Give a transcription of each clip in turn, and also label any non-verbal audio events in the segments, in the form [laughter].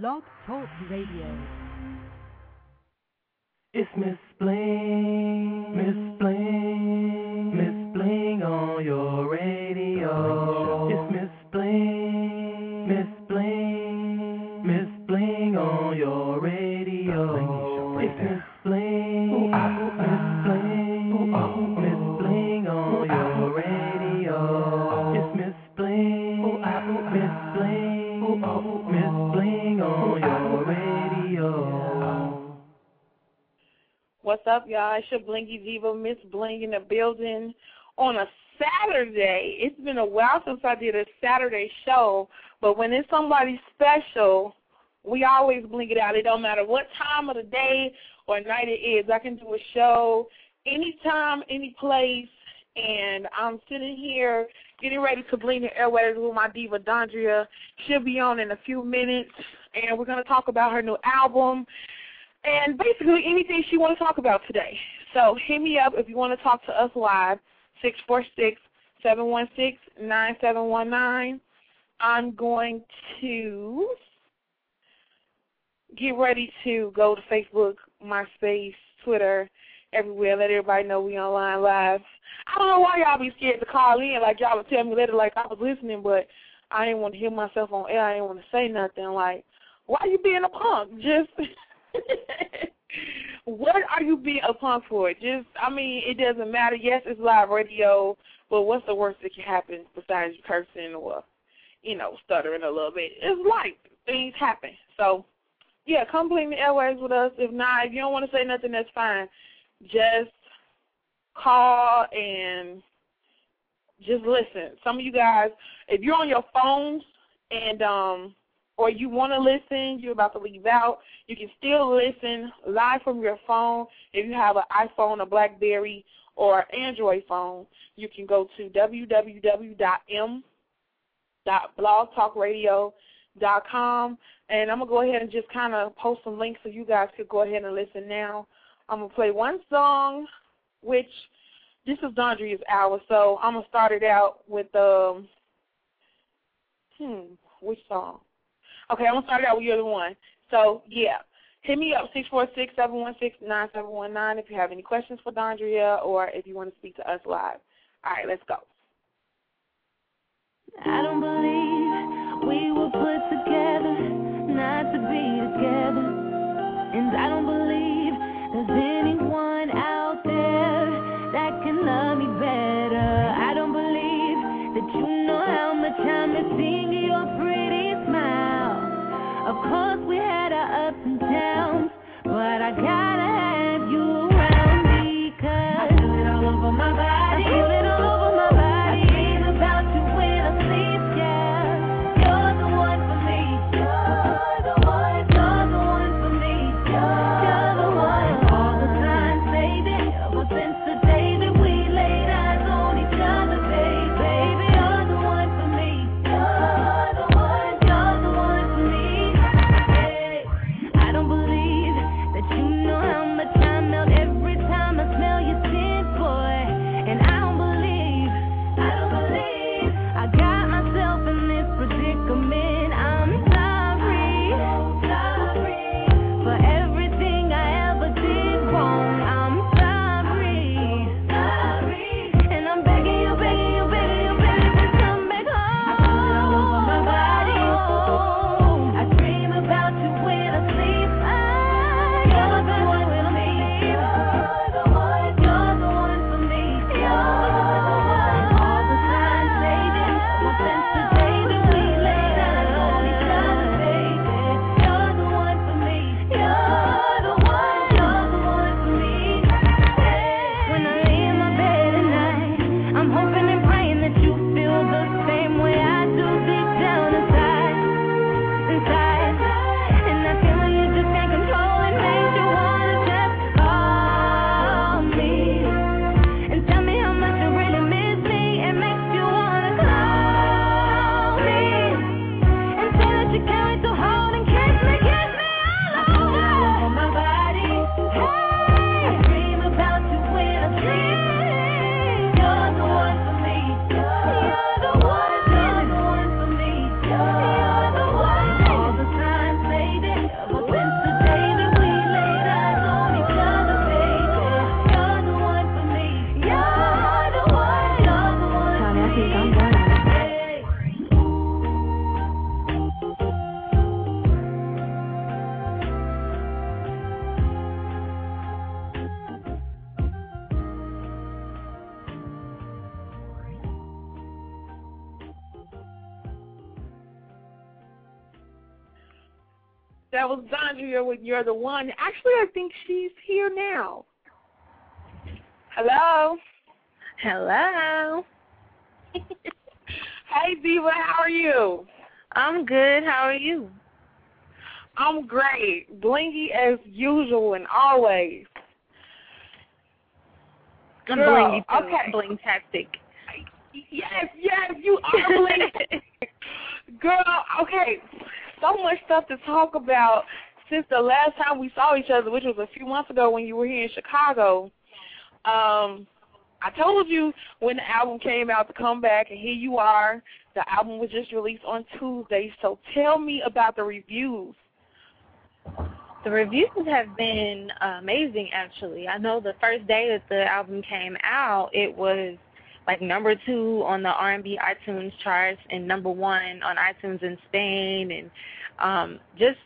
Blog Talk Radio. It's Miss Bling, Miss up, y'all? It's your Blingy Diva, Miss Bling in the building on a Saturday. It's been a while since I did a Saturday show, but when it's somebody special, we always blink it out. It don't matter what time of the day or night it is. I can do a show anytime, any place, and I'm sitting here getting ready to blink the airways with my diva Dondria. She'll be on in a few minutes, and we're going to talk about her new album and basically anything she want to talk about today. So hit me up if you want to talk to us live, six four six. I'm going to get ready to go to Facebook, MySpace, Twitter, everywhere. Let everybody know we online live. I don't know why y'all be scared to call in. Like y'all would tell me later, like I was listening, but I didn't want to hear myself on air. I didn't want to say nothing. Like, why you being a punk? Just [laughs] [laughs] what are you being a punk for? Just, I mean, it doesn't matter. Yes, it's live radio, but what's the worst that can happen besides cursing or, you know, stuttering a little bit? It's life. Things happen. So, yeah, come blink the airways with us. If not, if you don't want to say nothing, that's fine. Just call and just listen. Some of you guys, if you're on your phones and um or you want to listen, you're about to leave out, you can still listen live from your phone. If you have an iPhone, a BlackBerry, or Android phone, you can go to www.m.blogtalkradio.com, and I'm going to go ahead and just kind of post some links so you guys could go ahead and listen now. I'm going to play one song, which this is Dondria's hour, so I'm going to start it out with, um, hmm, which song? Okay, I'm gonna start out with you're the one. So yeah, hit me up six four six seven one six nine seven one nine if you have any questions for Dondria or if you want to speak to us live. All right, let's go. I don't believe we were put together not to be together, and I don't You're the One. Actually, I think she's here now. Hello. Hello. [laughs] hey, Diva, how are you? I'm good. How are you? I'm great. Blingy as usual and always. Girl, I'm blingy too. okay. Blingtastic. Yes, yes, you are blingy. [laughs] Girl, okay. So much stuff to talk about since the last time we saw each other, which was a few months ago when you were here in Chicago. Um, I told you when the album came out to come back, and here you are. The album was just released on Tuesday. So tell me about the reviews. The reviews have been amazing, actually. I know the first day that the album came out, it was like number two on the R&B iTunes charts and number one on iTunes in Spain, and um, just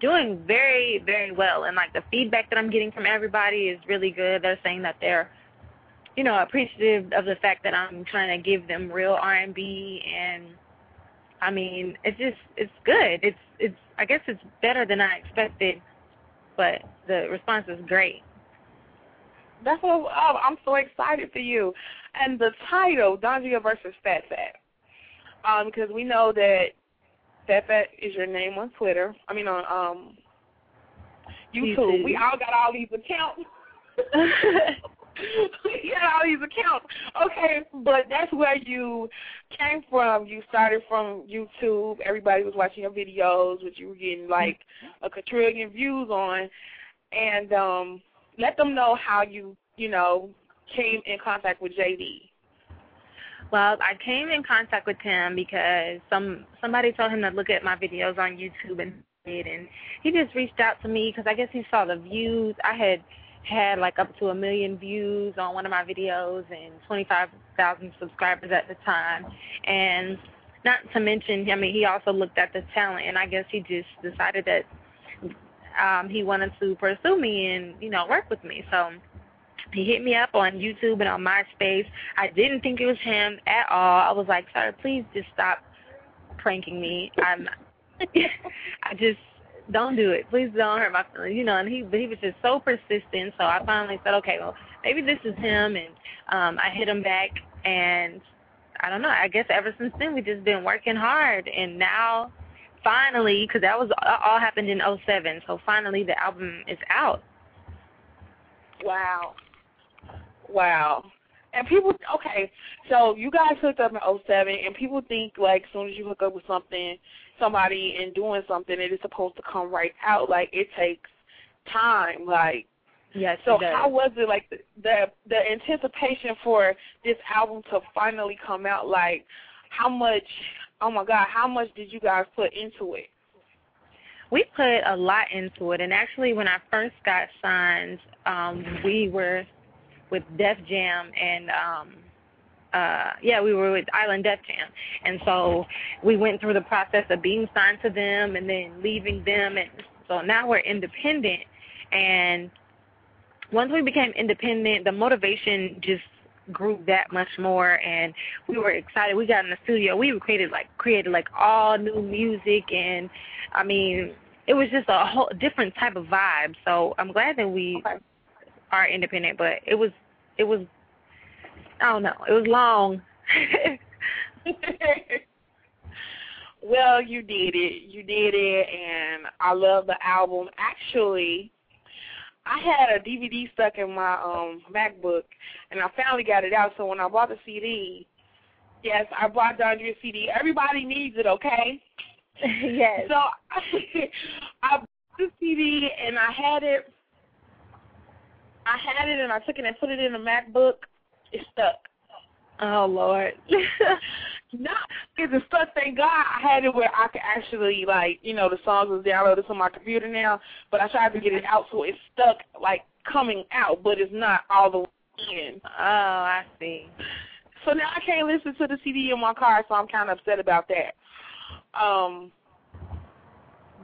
doing very, very well. And like the feedback that I'm getting from everybody is really good. They're saying that they're, you know, appreciative of the fact that I'm trying to give them real R&B, and I mean, it's just it's good. It's it's I guess it's better than I expected, but the response is great. That's what oh, I'm so excited for you. And the title, Dondria versus Phatfffat, um, because we know that Fat is your name on Twitter. I mean on um YouTube. YouTube. We all got all these accounts. [laughs] we got all these accounts. Okay, but that's where you came from. You started from YouTube. Everybody was watching your videos, which you were getting like a quadrillion views on. And um let them know how you, you know, came in contact with JD. Well, I came in contact with him because some somebody told him to look at my videos on YouTube and and he just reached out to me because I guess he saw the views. I had had like up to a million views on one of my videos and 25,000 subscribers at the time, and not to mention, I mean, he also looked at the talent, and I guess he just decided that um, he wanted to pursue me and you know work with me. So he hit me up on YouTube and on MySpace. I didn't think it was him at all. I was like, sir, please just stop pranking me. I'm, [laughs] I just don't do it. Please don't hurt my feelings. You know, and he but he was just so persistent. So I finally said, okay, well maybe this is him, and um, I hit him back, and I don't know. I guess ever since then we've just been working hard, and now finally, because that was all happened in '07, so finally the album is out. Wow. Wow. And people, okay, so you guys hooked up in '07, and people think like as soon as you hook up with something, somebody and doing something, it is supposed to come right out. Like it takes time. Like Yes, so, how was it like the, the the anticipation for this album to finally come out? Like how much? Oh my God, how much did you guys put into it? we put a lot into it and actually when I first got signed, um, we were with Def Jam and um uh yeah, we were with Island Def Jam. And so we went through the process of being signed to them and then leaving them and so now we're independent and once we became independent, the motivation just grew that much more and we were excited. We got in the studio. We created like created like all new music and I mean, it was just a whole different type of vibe. So I'm glad that we Okay. Are independent, but it was it was I don't know, it was long. [laughs] well, you did it. You did it, and I love the album. Actually, I had a DVD stuck in my um MacBook, and I finally got it out. So when I bought the CD, yes, I bought Dondria's CD. Everybody needs it, okay? [laughs] yes. So [laughs] I bought the CD, and I had it. I had it, and I took it and put it in the MacBook. It stuck. Oh Lord. [laughs] No, it's stuck. Thank God I had it where I could actually like, you know, the songs was downloaded on my computer now. But I tried to get it out so it's stuck, like coming out, but it's not all the way in. oh, I see. So now I can't listen to the CD in my car, so I'm kind of upset about that. Um,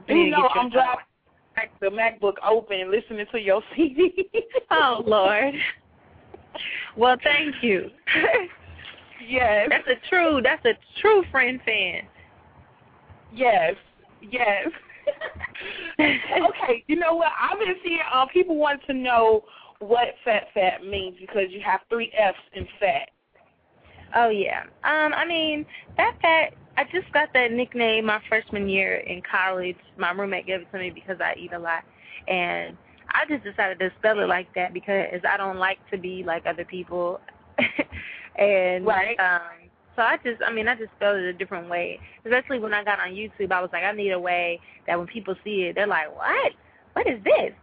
You to know, I'm driving the MacBook open, listening to your [laughs] CD. Oh Lord. Well, thank you. yes, that's a true. That's a true friend fan. yes, yes. [laughs] okay, you know what? I've been seeing uh, people want to know what fat fat means because you have three F's in fat. Oh yeah. Um, I mean, Phatfffat. I just got that nickname my freshman year in college. My roommate gave it to me because I eat a lot, and I just decided to spell it like that because I don't like to be like other people. [laughs] and Right. um so I just I mean I just spelled it a different way. Especially when I got on YouTube I was like I need a way that when people see it they're like, What? What is this?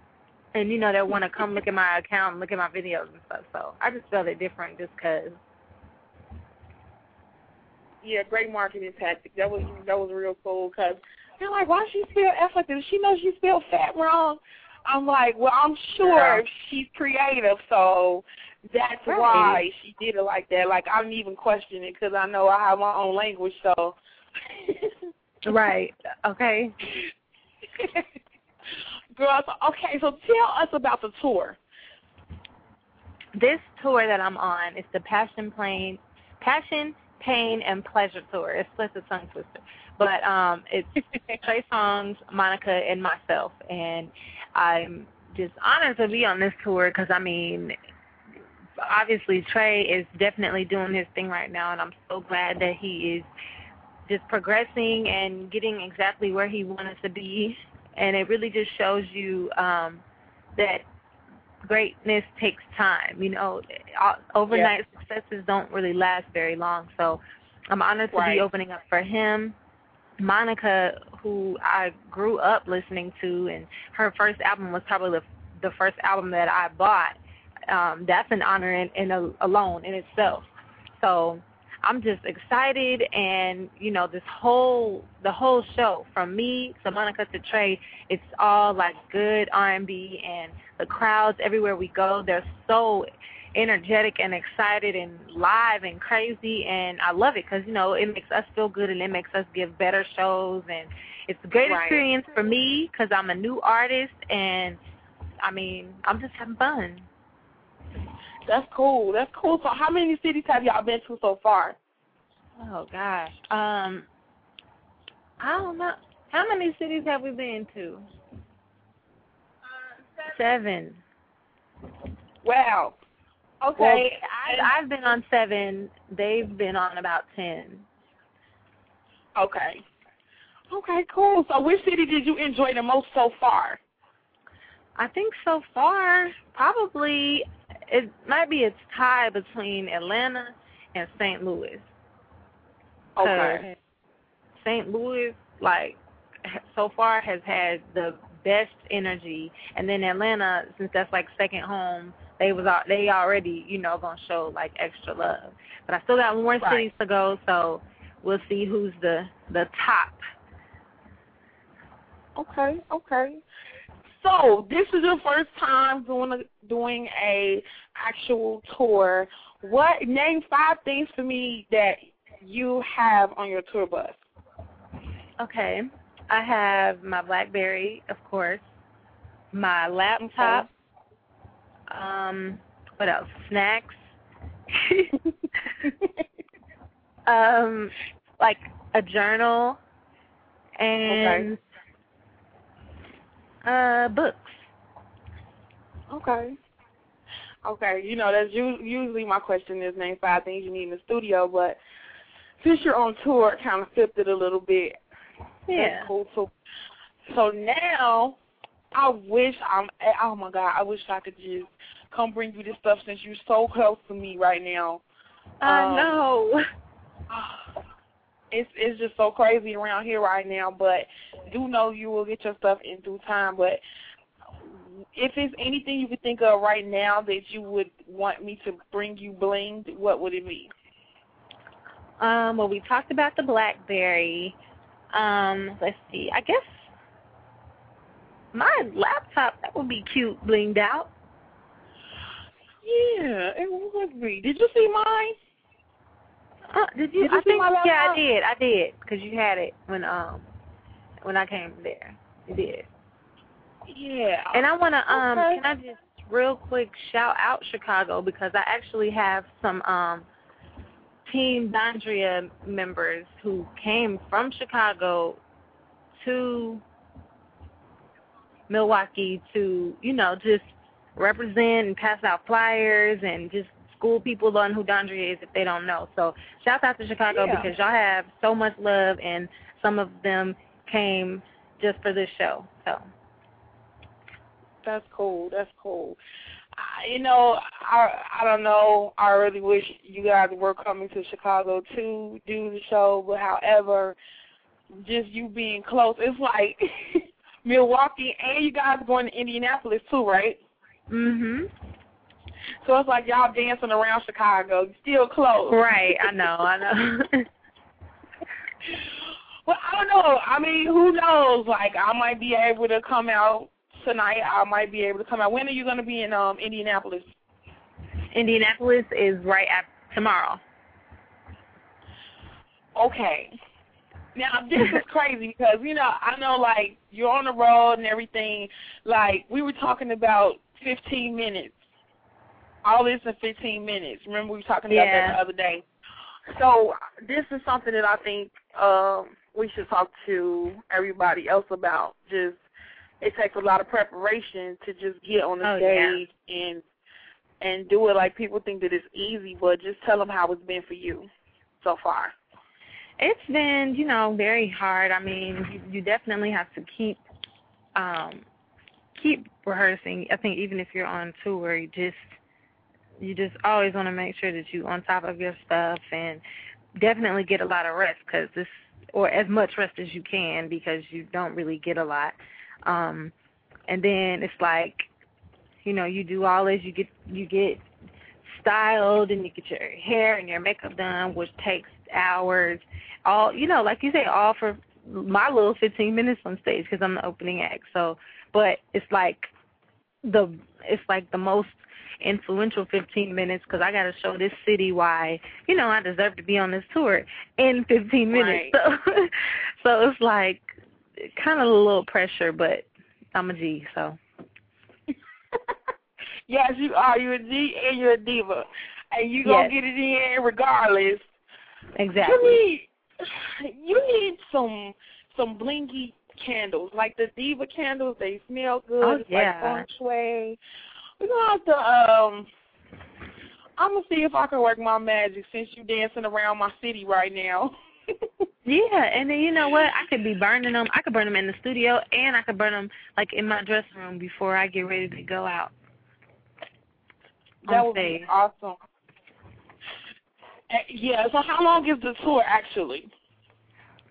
And you know they'll want to come look at my account and look at my videos and stuff. So I just spelled it different just 'cause. Yeah, great marketing tactic. That was that was real cool because they're like, why she spell this? She knows she spelled fat wrong? I'm like, well, I'm sure Yeah. she's creative, so that's Right. why she did it like that. Like I didn't even question it because I know I have my own language, so. [laughs] Right. Okay. [laughs] Girls, okay, so tell us about the tour. This tour that I'm on is the Passion Plain Passion, Pain and Pleasure tour. It's just a tongue twister. But um it's [laughs] Trey Songz, Monica and myself and I'm just honored to be on this tour because I mean obviously Trey is definitely doing his thing right now and I'm so glad that he is just progressing and getting exactly where he wanted to be and it really just shows you um that greatness takes time. You know, Uh, overnight successes don't really last very long. So I'm honored to Right. be opening up for him. Monica, who I grew up listening to, and her first album was probably the the first album that I bought. Um, that's an honor in, in a, alone in itself. So I'm just excited, and you know, this whole the whole show from me to Monica to Trey, it's all like good R&B, and the crowds everywhere we go, they're so energetic and excited and live and crazy, and I love it because you know it makes us feel good and it makes us give better shows, and it's a great Right. experience for me because I'm a new artist, and I mean I'm just having fun. That's cool. That's cool. So how many cities have y'all been to so far? Oh gosh. Um I don't know. How many cities have we been to? Seven. Wow. Okay. and- I've, I've been on seven. They've been on about ten. Okay. Okay, cool. So which city did you enjoy the most so far? I think so far probably it might be a tie between Atlanta and St. Louis. Okay. St. Louis, like, so far has had the best energy, and then Atlanta, since that's like second home, they was they already you know gonna show like extra love. But I still got more Right. cities to go, so we'll see who's the the top. Okay, okay. So this is your first time doing a doing a actual tour. What name five things for me that you have on your tour bus? Okay, I have my BlackBerry, of course, my laptop. Um, what else? Snacks. [laughs] [laughs] um, like a journal and uh books. Okay. Okay, you know that's usually my question is name five things you need in the studio, but since you're on tour, it kind of flipped it a little bit. Yeah. That's cool. So, so now, I wish I'm. Oh my God, I wish I could just come bring you this stuff since you're so close to me right now. I Um, know. [sighs] [sighs] [sighs] It's it's just so crazy around here right now, but do know you will get your stuff in due time. But if it's anything you could think of right now that you would want me to bring you bling, what would it be? Um, well, we talked about the BlackBerry. Um, let's see. I guess my laptop that would be cute, blinged out. Yeah, it would be. Did you see mine? Uh, did you? Did you I see think yeah, I did. I did because you had it when um when I came there. You did. Yeah. And I want to um Okay. can I just real quick shout out Chicago because I actually have some um Team Dondria members who came from Chicago to Milwaukee to, you know, just represent and pass out flyers and just school people on who Dondria is if they don't know. So shout out to Chicago Yeah. because y'all have so much love and some of them came just for this show. So That's cool. That's cool. I, you know, I I don't know. I really wish you guys were coming to Chicago to do the show, but however, just you being close, it's like [laughs] Milwaukee and you guys going to Indianapolis too, right? mhm. So it's like y'all dancing around Chicago, still close. Right, I know, I know. [laughs] Well, I don't know. I mean, who knows? Like, I might be able to come out tonight. I might be able to come out. When are you going to be in um Indianapolis? Indianapolis is right at tomorrow. Okay. Now [laughs] this is crazy because you know I know like you're on the road and everything. Like we were talking about 15 minutes. All this in 15 minutes. Remember we were talking about Yeah. that the other day. So this is something that I think um, we should talk to everybody else about. Just it takes a lot of preparation to just get on the Oh, yeah. stage and and do it like people think that it's easy, but just tell them how it's been for you so far. It's been, you know, very hard. I mean, you, you definitely have to keep um keep rehearsing. I think even if you're on tour, you just you just always want to make sure that you on top of your stuff and definitely get a lot of rest cuz this or as much rest as you can because you don't really get a lot. Um and then it's like you know, you do all this, you get you get styled and you get your hair and your makeup done, which takes hours. All you know, like you say, all for my little 15 minutes on stage because I'm the opening act. So, but it's like the it's like the most influential 15 minutes because I got to show this city why you know I deserve to be on this tour in 15 minutes. [laughs] So, so it's like kind of a little pressure, but I'm a G, so [laughs] yes, you are. You're a G and you're a diva, and you're gonna Yes. get it in regardless. exactly. You need you need some some blingy candles, like the diva candles. They smell good. Oh, it's yeah. like feng shui. We're gonna have to um. I'm gonna see if I can work my magic since you're dancing around my city right now. [laughs] Yeah, and then you know what? I could be burning them. I could burn them in the studio, and I could burn them like in my dressing room before I get ready to go out. that would stage. be awesome. Yeah. So how long is the tour actually?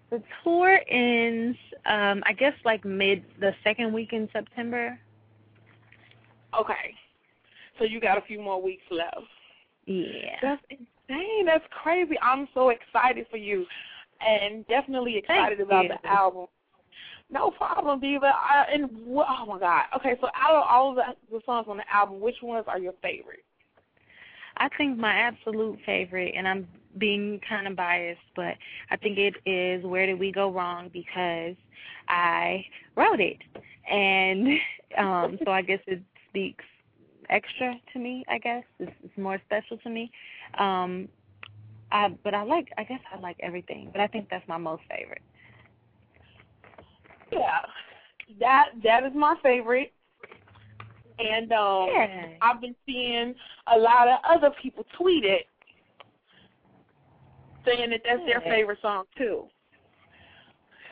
The tour ends, um, I guess, like mid the second week in September. Okay. So you got a few more weeks left. Yeah. That's insane. That's crazy. I'm so excited for you, and definitely excited Thank about you. the album. No problem, Diva. I, and oh my God. Okay, so out of all of the, the songs on the album, which ones are your favorite? I think my absolute favorite, and I'm being kind of biased, but I think it is Where Did We Go Wrong because I wrote it. And [laughs] um so I guess it speaks extra to me, I guess. It's, it's more special to me. Um I but I like I guess I like everything, but I think that's my most favorite. Yeah, that that is my favorite. And um, Yeah. I've been seeing a lot of other people tweet it, saying that that's their favorite song too.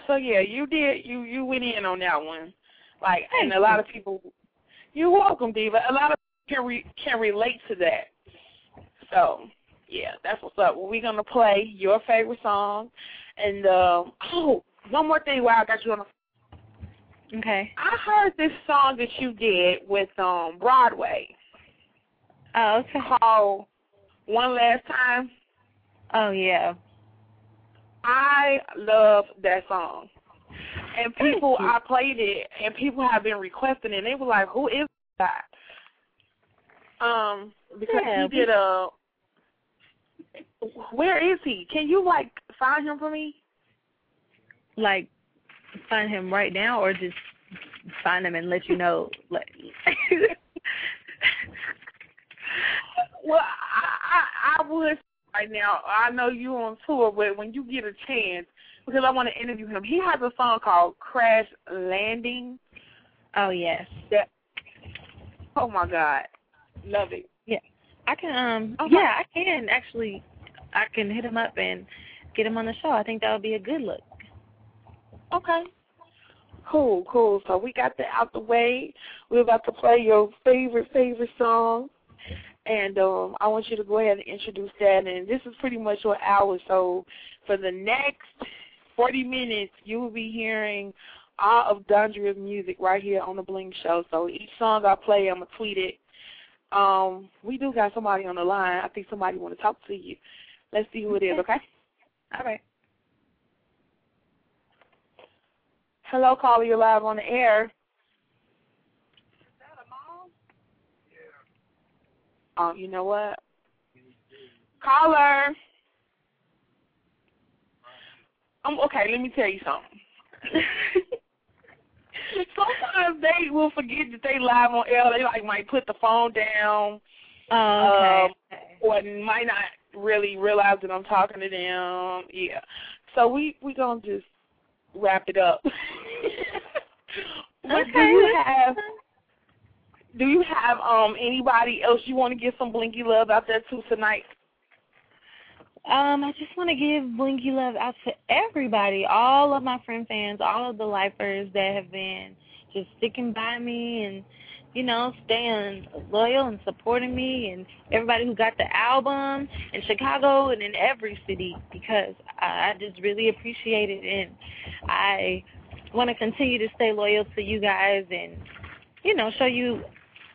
So yeah, you did you you went in on that one, like, and a lot of people. You're welcome, Diva. A lot of people can re, can relate to that. So yeah, that's what's up. Well, we're gonna play your favorite song, and uh, oh, one more thing while I got you on the Okay. I heard this song that you did with um Broadway Oh, okay. called One Last Time. Oh yeah. I love that song. And people. I played it and people have been requesting it and they were like, Who is that? Um, because Yeah, he did a where is he? Can you like find him for me? Like find him right now or just find him and let you know like [laughs] Well, I, I I would right now. I know you on tour, but when you get a chance, because I want to interview him. He has a song called "Crash Landing," Oh yes. That. Oh my God, love it. Yeah. I can um Okay. yeah, I can actually I can hit him up and get him on the show. I think that would be a good look. Okay. Cool, cool. So we got that out the way. We're about to play your favorite, favorite song. And um I want you to go ahead and introduce that and this is pretty much your hour, so for the next forty minutes you will be hearing all of Dondria's music right here on the Bling Show. So each song I play I'm gonna tweet it. Um, we do got somebody on the line. I think somebody wanna talk to you. Let's see who it is, okay? All right. Hello, caller, you're live on the air. Oh, you know what? Caller. Um, okay, let me tell you something. [laughs] Sometimes they will forget that they live on air. They like might put the phone down, Oh, okay. or might not really realize that I'm talking to them. Yeah. So we we gonna just wrap it up. [laughs] but do Okay, you have do you have um anybody else you want to give some blinky love out there to tonight? Um, I just want to give blinky love out to everybody, all of my friend fans, all of the lifers that have been just sticking by me and, you know, staying loyal and supporting me, and everybody who got the album in Chicago and in every city because I, just really appreciate it, and I want to continue to stay loyal to you guys and, you know, show you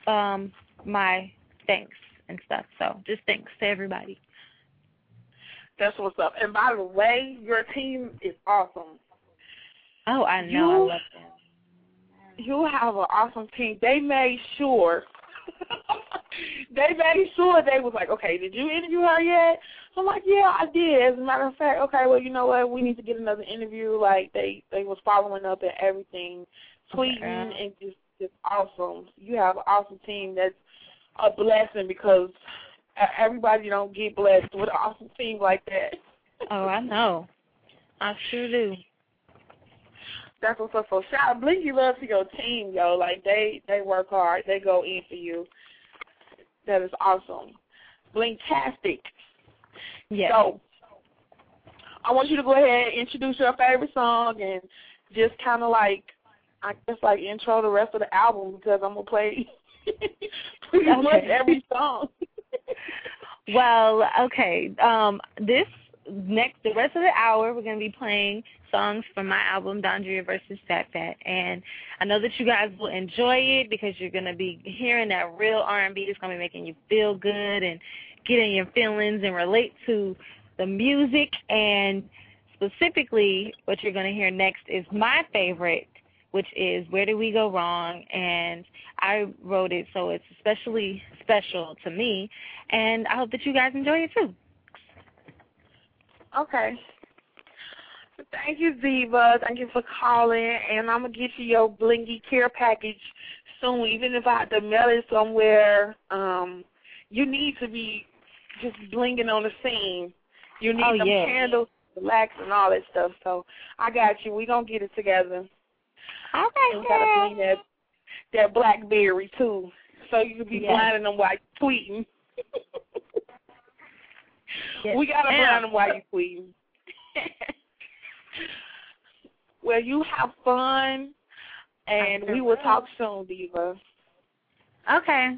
um my thanks and stuff. So just thanks to everybody. That's what's up. And by the way, your team is awesome. Oh, I know. I You- love them. You have an awesome team. They made sure [laughs] they made sure they was like, Okay, did you interview her yet? I'm like, Yeah, I did. As a matter of fact, okay, well, you know what, we need to get another interview. Like they they was following up and everything, tweeting and just just awesome. You have an awesome team that's a blessing because everybody don't get blessed with an awesome team like that. Oh, I know. I sure do. That's what's up. So shout blinky love to your team, yo. Like they they work hard. They go in for you. That is awesome. Blingtastic. Yes. So I want you to go ahead and introduce your favorite song and just kind of like I guess like intro the rest of the album because I'm gonna play [laughs] pretty Okay. much every song. [laughs] [laughs] Well, okay. Um, this next, the rest of the hour, we're gonna be playing songs from my album Dondria versus Phatfffat, and I know that you guys will enjoy it because you're gonna be hearing that real R&B. It's gonna be making you feel good and get in your feelings and relate to the music. And specifically, what you're gonna hear next is my favorite, which is "Where Did We Go Wrong?" and I wrote it, so it's especially special to me and I hope that you guys enjoy it too. Okay. Thank you, Ziva. Thank you for calling, and I'm gonna get you your blingy care package soon. Even if I have to mail it somewhere, um, you need to be just blinging on the scene. You need Oh, some yeah. candles, relax, and all that stuff. So I got you. We're gonna get it together. All And we gotta bling that that BlackBerry too, so you can be Yes. blinding them while you're tweeting. [laughs] Yes, We gotta blind them while you tweeting. [laughs] well, you have fun, and we will talk soon, Diva. Okay.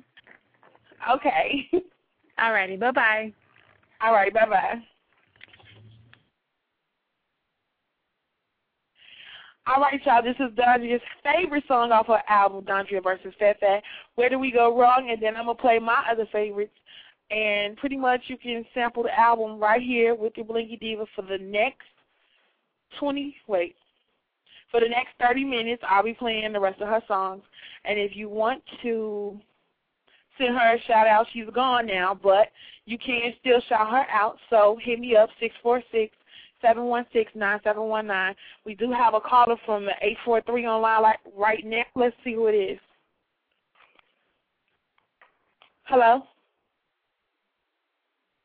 Okay. [laughs] Alrighty. Bye bye. All right. Bye bye. All right, y'all. This is Dondria's favorite song off her album, Dondria versus Fat. Where do we go wrong? And then I'm gonna play my other favorites. And pretty much you can sample the album right here with your Blingy Diva for the next 20, wait, for the next 30 minutes. I'll be playing the rest of her songs. And if you want to send her a shout out, she's gone now, but you can still shout her out. So hit me up, 646 716 9719. We do have a caller from the 843 online right now. Let's see who it is. Hello?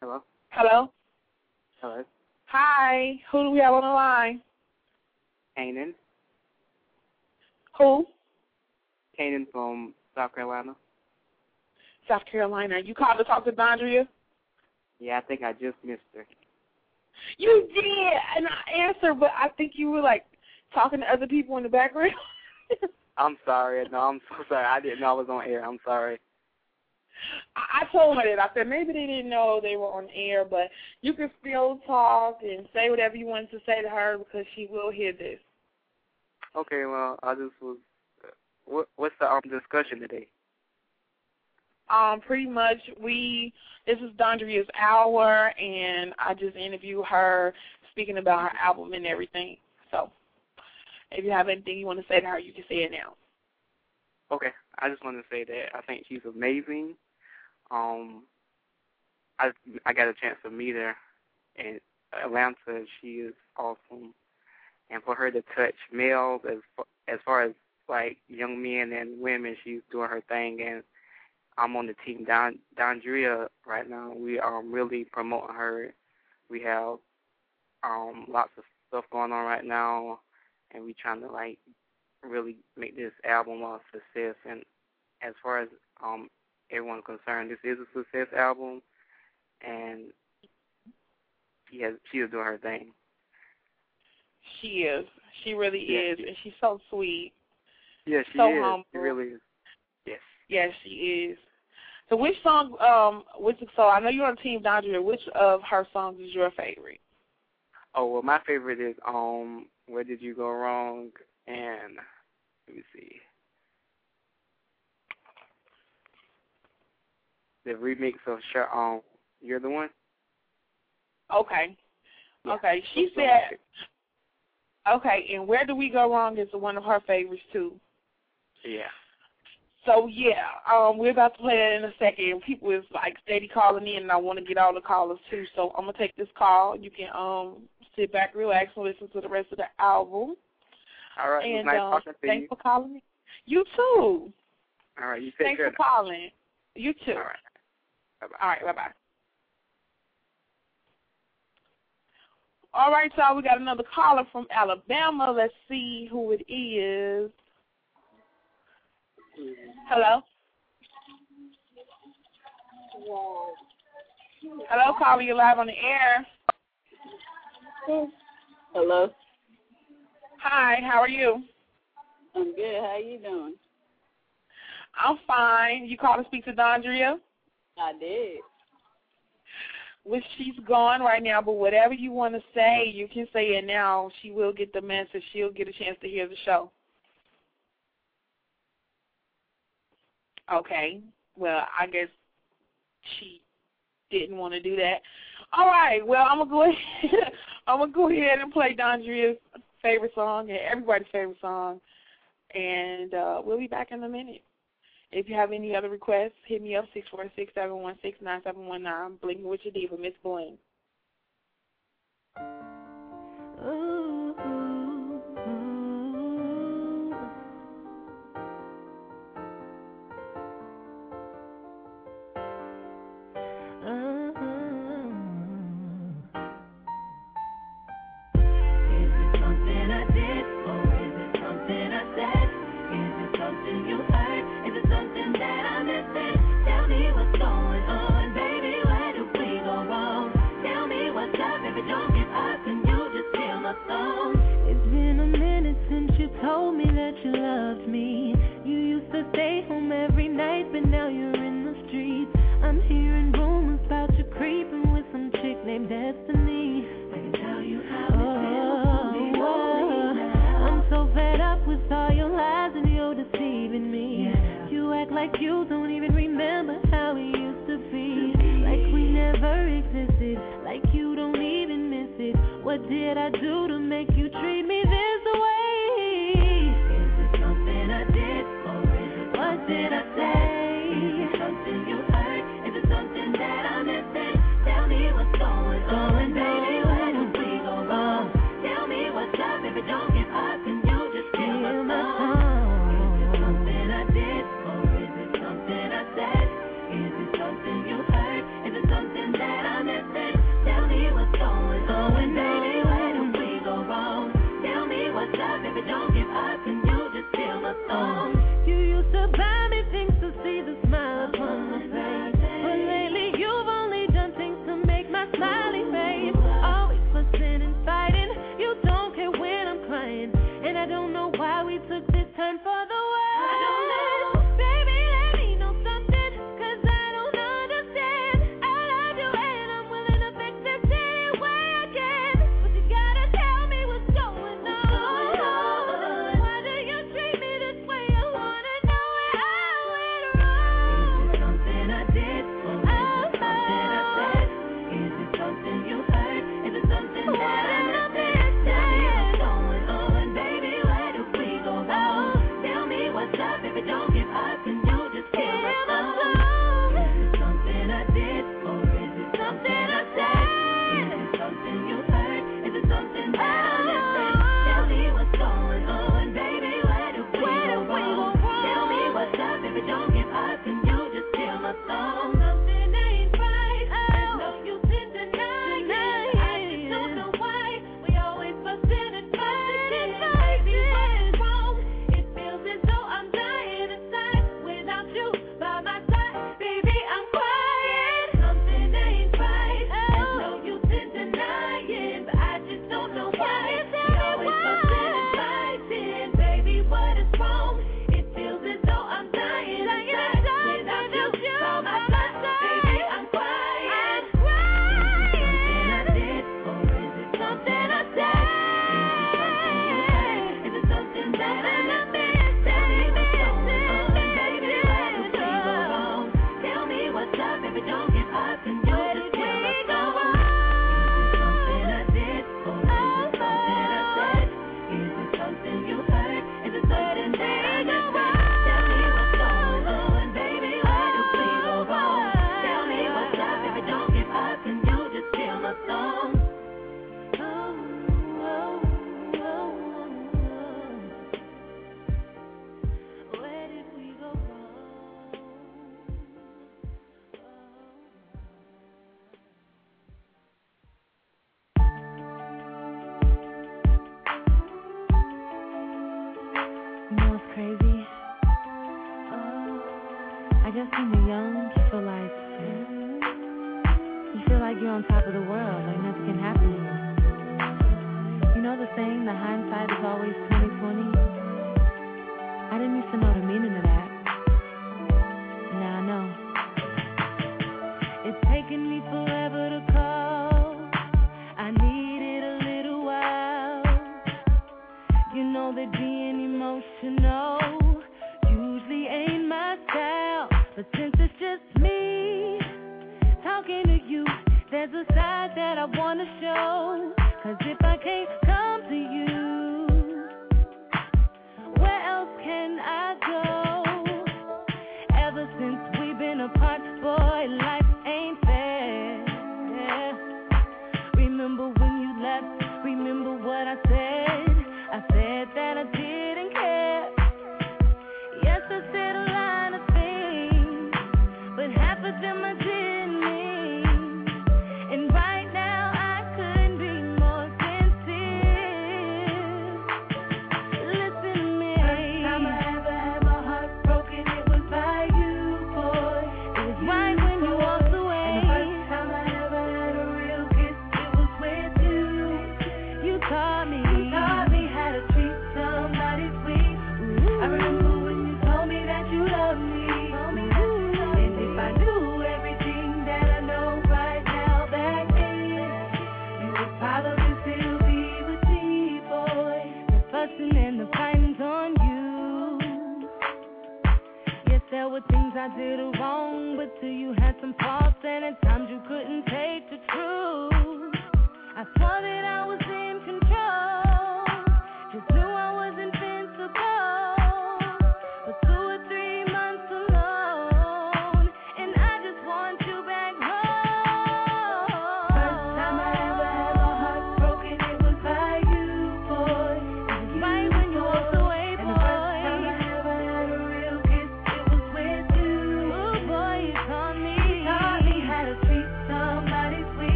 Hello? Hello? Hello? Hi. Who do we have on the line? Kanan? Who? Kanan from South Carolina. South Carolina. You called to talk to Dondria? Yeah, I think I just missed her. You did, and I answered, but I think you were like talking to other people in the background. [laughs] I'm sorry. No, I'm so sorry. I didn't know I was on air. I'm sorry. I, I told her that. I said maybe they didn't know they were on air, but you can still talk and say whatever you wanted to say to her because she will hear this. Okay, well, I just was. What What's the um discussion today? Um, pretty much we this is Dondria's hour, and I just interview her speaking about her album and everything. So, if you have anything you want to say to her, you can say it now. Okay, I just want to say that I think she's amazing. Um, I I got a chance to meet her in Atlanta. She is awesome, and for her to touch males as as far as like young men and women, she's doing her thing. And I'm on the team Don Dondria right now. We are really promoting her. We have um lots of stuff going on right now, and we trying to like really make this album a success. And as far as um everyone's concerned, this is a success album, and she has she is doing her thing. She is. She really Yeah, is, she- and she's so sweet. Yeah, she So is. humble. She really is. Yes. Yes, she is. So which song? Um, which so I know you're on Team Dondria. Which of her songs is your favorite? Oh well, my favorite is um, Where Did You Go Wrong? And let me see, the remix of Sh- um, You're the One. Okay. Yeah. Okay. She So- said. Okay, and where do we go wrong is one of her favorites too. Yeah. So yeah, um, we're about to play that in a second. People is like steady calling in, and I want to get all the callers too. So I'm gonna take this call. You can um sit back, relax, and listen to the rest of the album. All right. it was and nice um, talking to thanks you. for calling me. You too. All right. You take Thanks for calling. You too. All right. Bye bye. All right, bye bye. All right, y'all, we got another caller from Alabama. Let's see who it is. Hello? Hello, caller, you're live on the air. Hello. Hi, how are you? I'm good. How you doing? I'm fine. You called to speak to Dondria? I did. Well, she's gone right now, but whatever you want to say, you can say it now. She will get the message. She'll get a chance to hear the show. Okay. Well, I guess she didn't want to do that. All right. Well, I'm gonna go [laughs] ahead. I'm gonna go ahead and play Dondria's favorite song and everybody's favorite song, and uh, we'll be back in a minute. If you have any other requests, hit me up six four six seven one six nine seven one nine. Bling with your diva, Miss Bling. Ooh, existed, like you don't even miss it. What did I do to make you just me talking to you. There's a side that I wanna show. Cause if I can't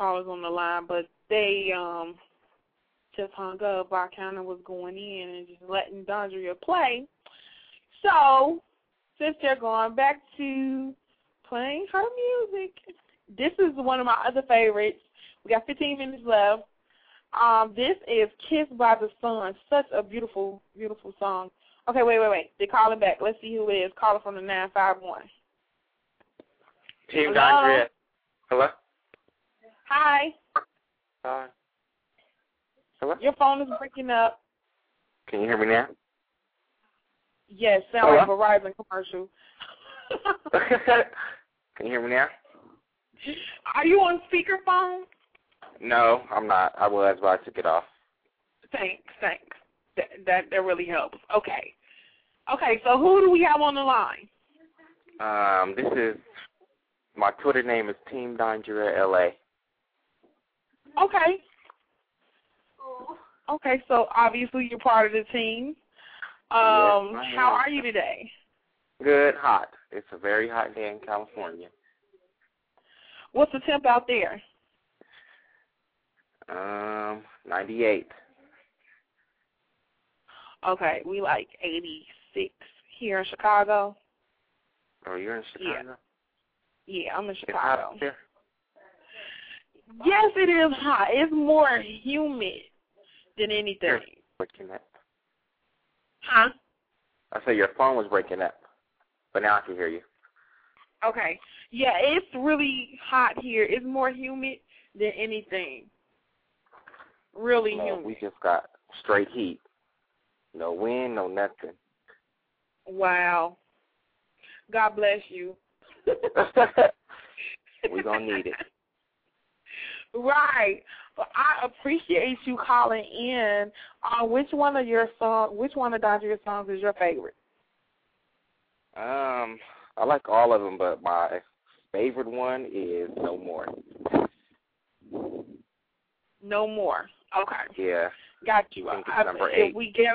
callers on the line, but they um just hung up. I kind of was going in and just letting Dondria play. So since they're going back to playing her music, this is one of my other favorites. We got 15 minutes left. Um, this is "Kissed by the Sun." Such a beautiful, beautiful song. Okay, wait, wait, wait. They're calling back. Let's see who it is. Caller from the nine five one. Team Hello? Dondria. Hello. Hi. Hi. Hello? Your phone is breaking up. Can you hear me now? Yes, Now sound Hello? like Verizon commercial. [laughs] Can you hear me now? Are you on speakerphone? No, I'm not. I was, but I took it off. Thanks, thanks. That, that that really helps. Okay, okay. So who do we have on the line? Um, this is my Twitter name is Team Dondria LA. Okay. Okay, so obviously you're part of the team. Um, Yes, how are you today? Good, hot. It's a very hot day in California. What's the temp out there? Um, 98. Okay, we like 86 here in Chicago. Oh, you're in Chicago? Yeah, yeah I'm in Chicago. It's hot Chicago. out there? Yes, it is hot. It's more humid than anything. Breaking up. Huh? I said your phone was breaking up, but now I can hear you. Okay. Yeah, it's really hot here. It's more humid than anything. Really humid. we just got straight heat. No wind, no nothing. Wow. God bless you. [laughs] we gonna need it. [laughs] Right. But I appreciate you calling in. Uh, which one of your song which one of Dondria's songs is your favorite? Um, I like all of them, but my favorite one is No More. No more. Okay. Yeah, Got you. I think it's I- number if eight. we get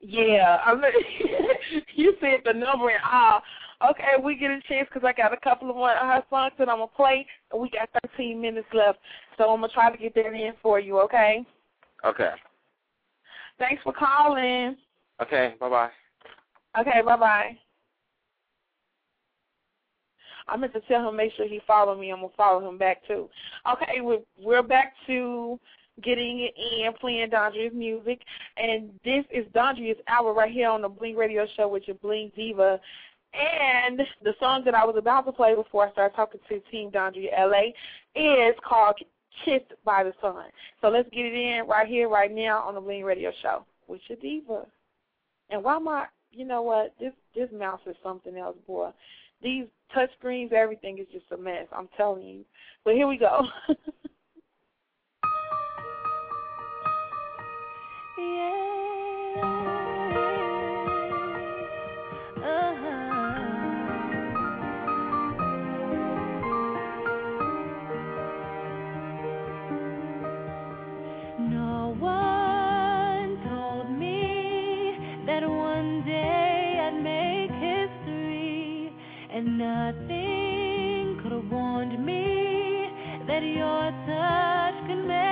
yeah, [laughs] you said the number and ah, okay. We get a chance because I got a couple of one of her songs that I'm gonna play, and we got 13 minutes left, so I'm gonna try to get that in for you. Okay. Okay. Thanks for calling. Okay. Bye bye. Okay. Bye bye. I meant to tell him make sure he follow me. I'm gonna follow him back too. Okay, we're we're back to getting it in, playing Dondria's music, and this is Dondria's hour right here on the Bling Radio Show with your Bling Diva. And the song that I was about to play before I started talking to Team Dondria LA is called Kissed by the Sun. So let's get it in right here, right now on the Bling Radio Show with your diva. And why I, you know what, this this mouse is something else, boy. These touch screens, everything is just a mess. I'm telling you. But here we go. [laughs] No and nothing could have warned me that your touch could make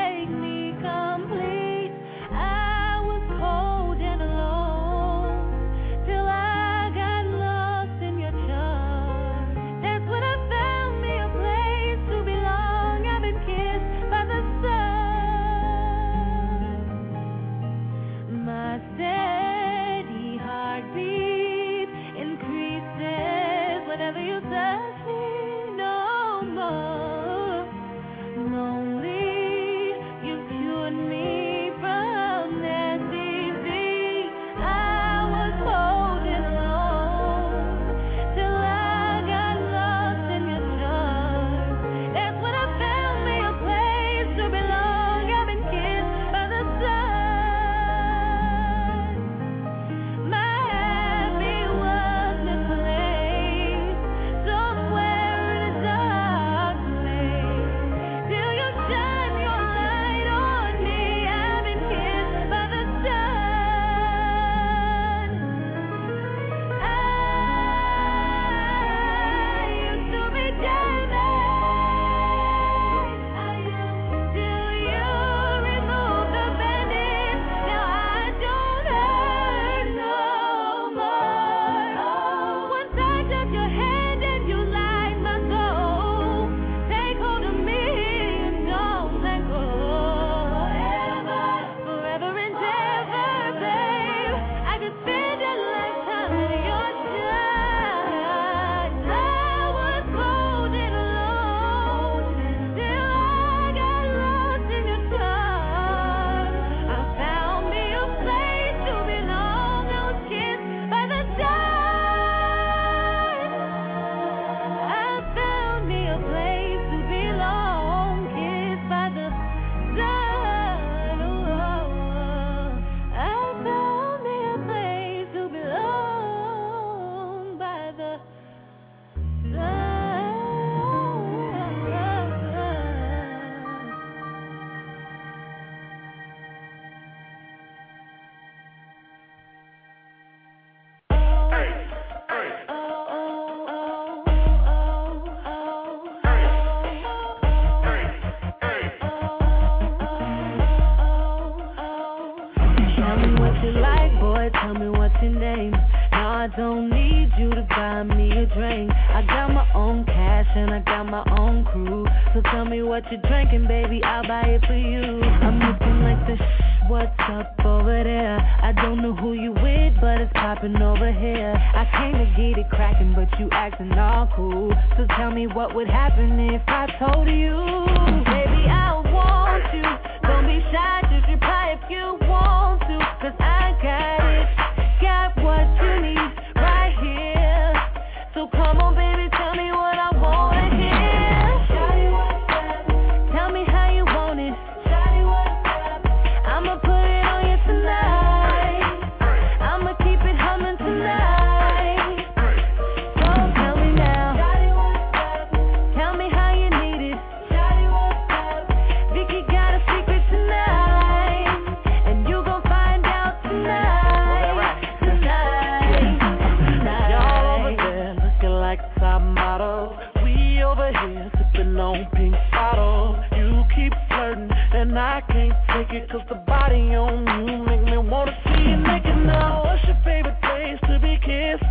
bottle. You keep flirting, and I can't take it, cause the body on you make me wanna see you naked now. What's your favorite place to be kissed?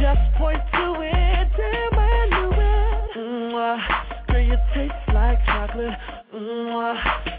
Just point to it, damn, I knew it. Mm-hmm. Girl, you taste like chocolate. Mm-hmm.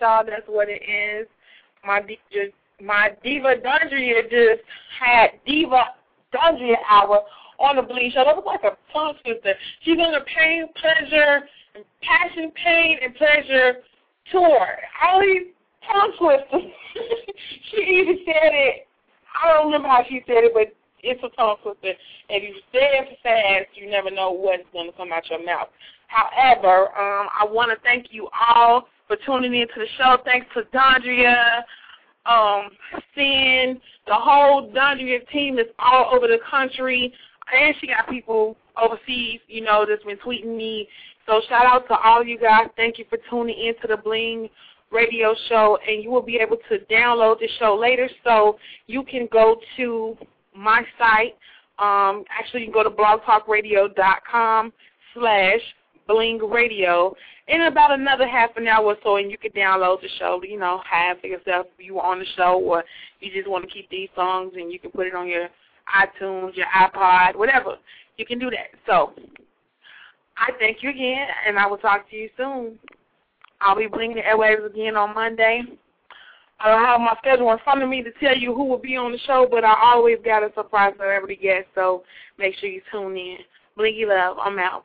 Y'all. That's what it is. My diva, my diva Dondria just had diva Dondria hour on the Bling Show. That was like a tongue twister. She's on the pain, pleasure, passion, pain, and pleasure tour. All these tongue twisters. [laughs] she even said it. I don't remember how she said it, but it's a tongue twister. If you say it fast, you never know what's going to come out your mouth. However, um, I want to thank you all for tuning in to the show. Thanks to Dondria, um, Sin, the whole Dondria team is all over the country. And she got people overseas, you know, that's been tweeting me. So shout out to all you guys. Thank you for tuning in to the Bling radio show. And you will be able to download the show later. So you can go to my site. Um, actually, you can go to blogtalkradio.com slash Bling Radio in about another half an hour or so, and you can download the show, you know, have for yourself if you were on the show or you just want to keep these songs and you can put it on your iTunes, your iPod, whatever. You can do that. So I thank you again, and I will talk to you soon. I'll be blinging the airwaves again on Monday. I don't have my schedule in front of me to tell you who will be on the show, but I always got a surprise celebrity guest, so make sure you tune in. Blingy love, I'm out.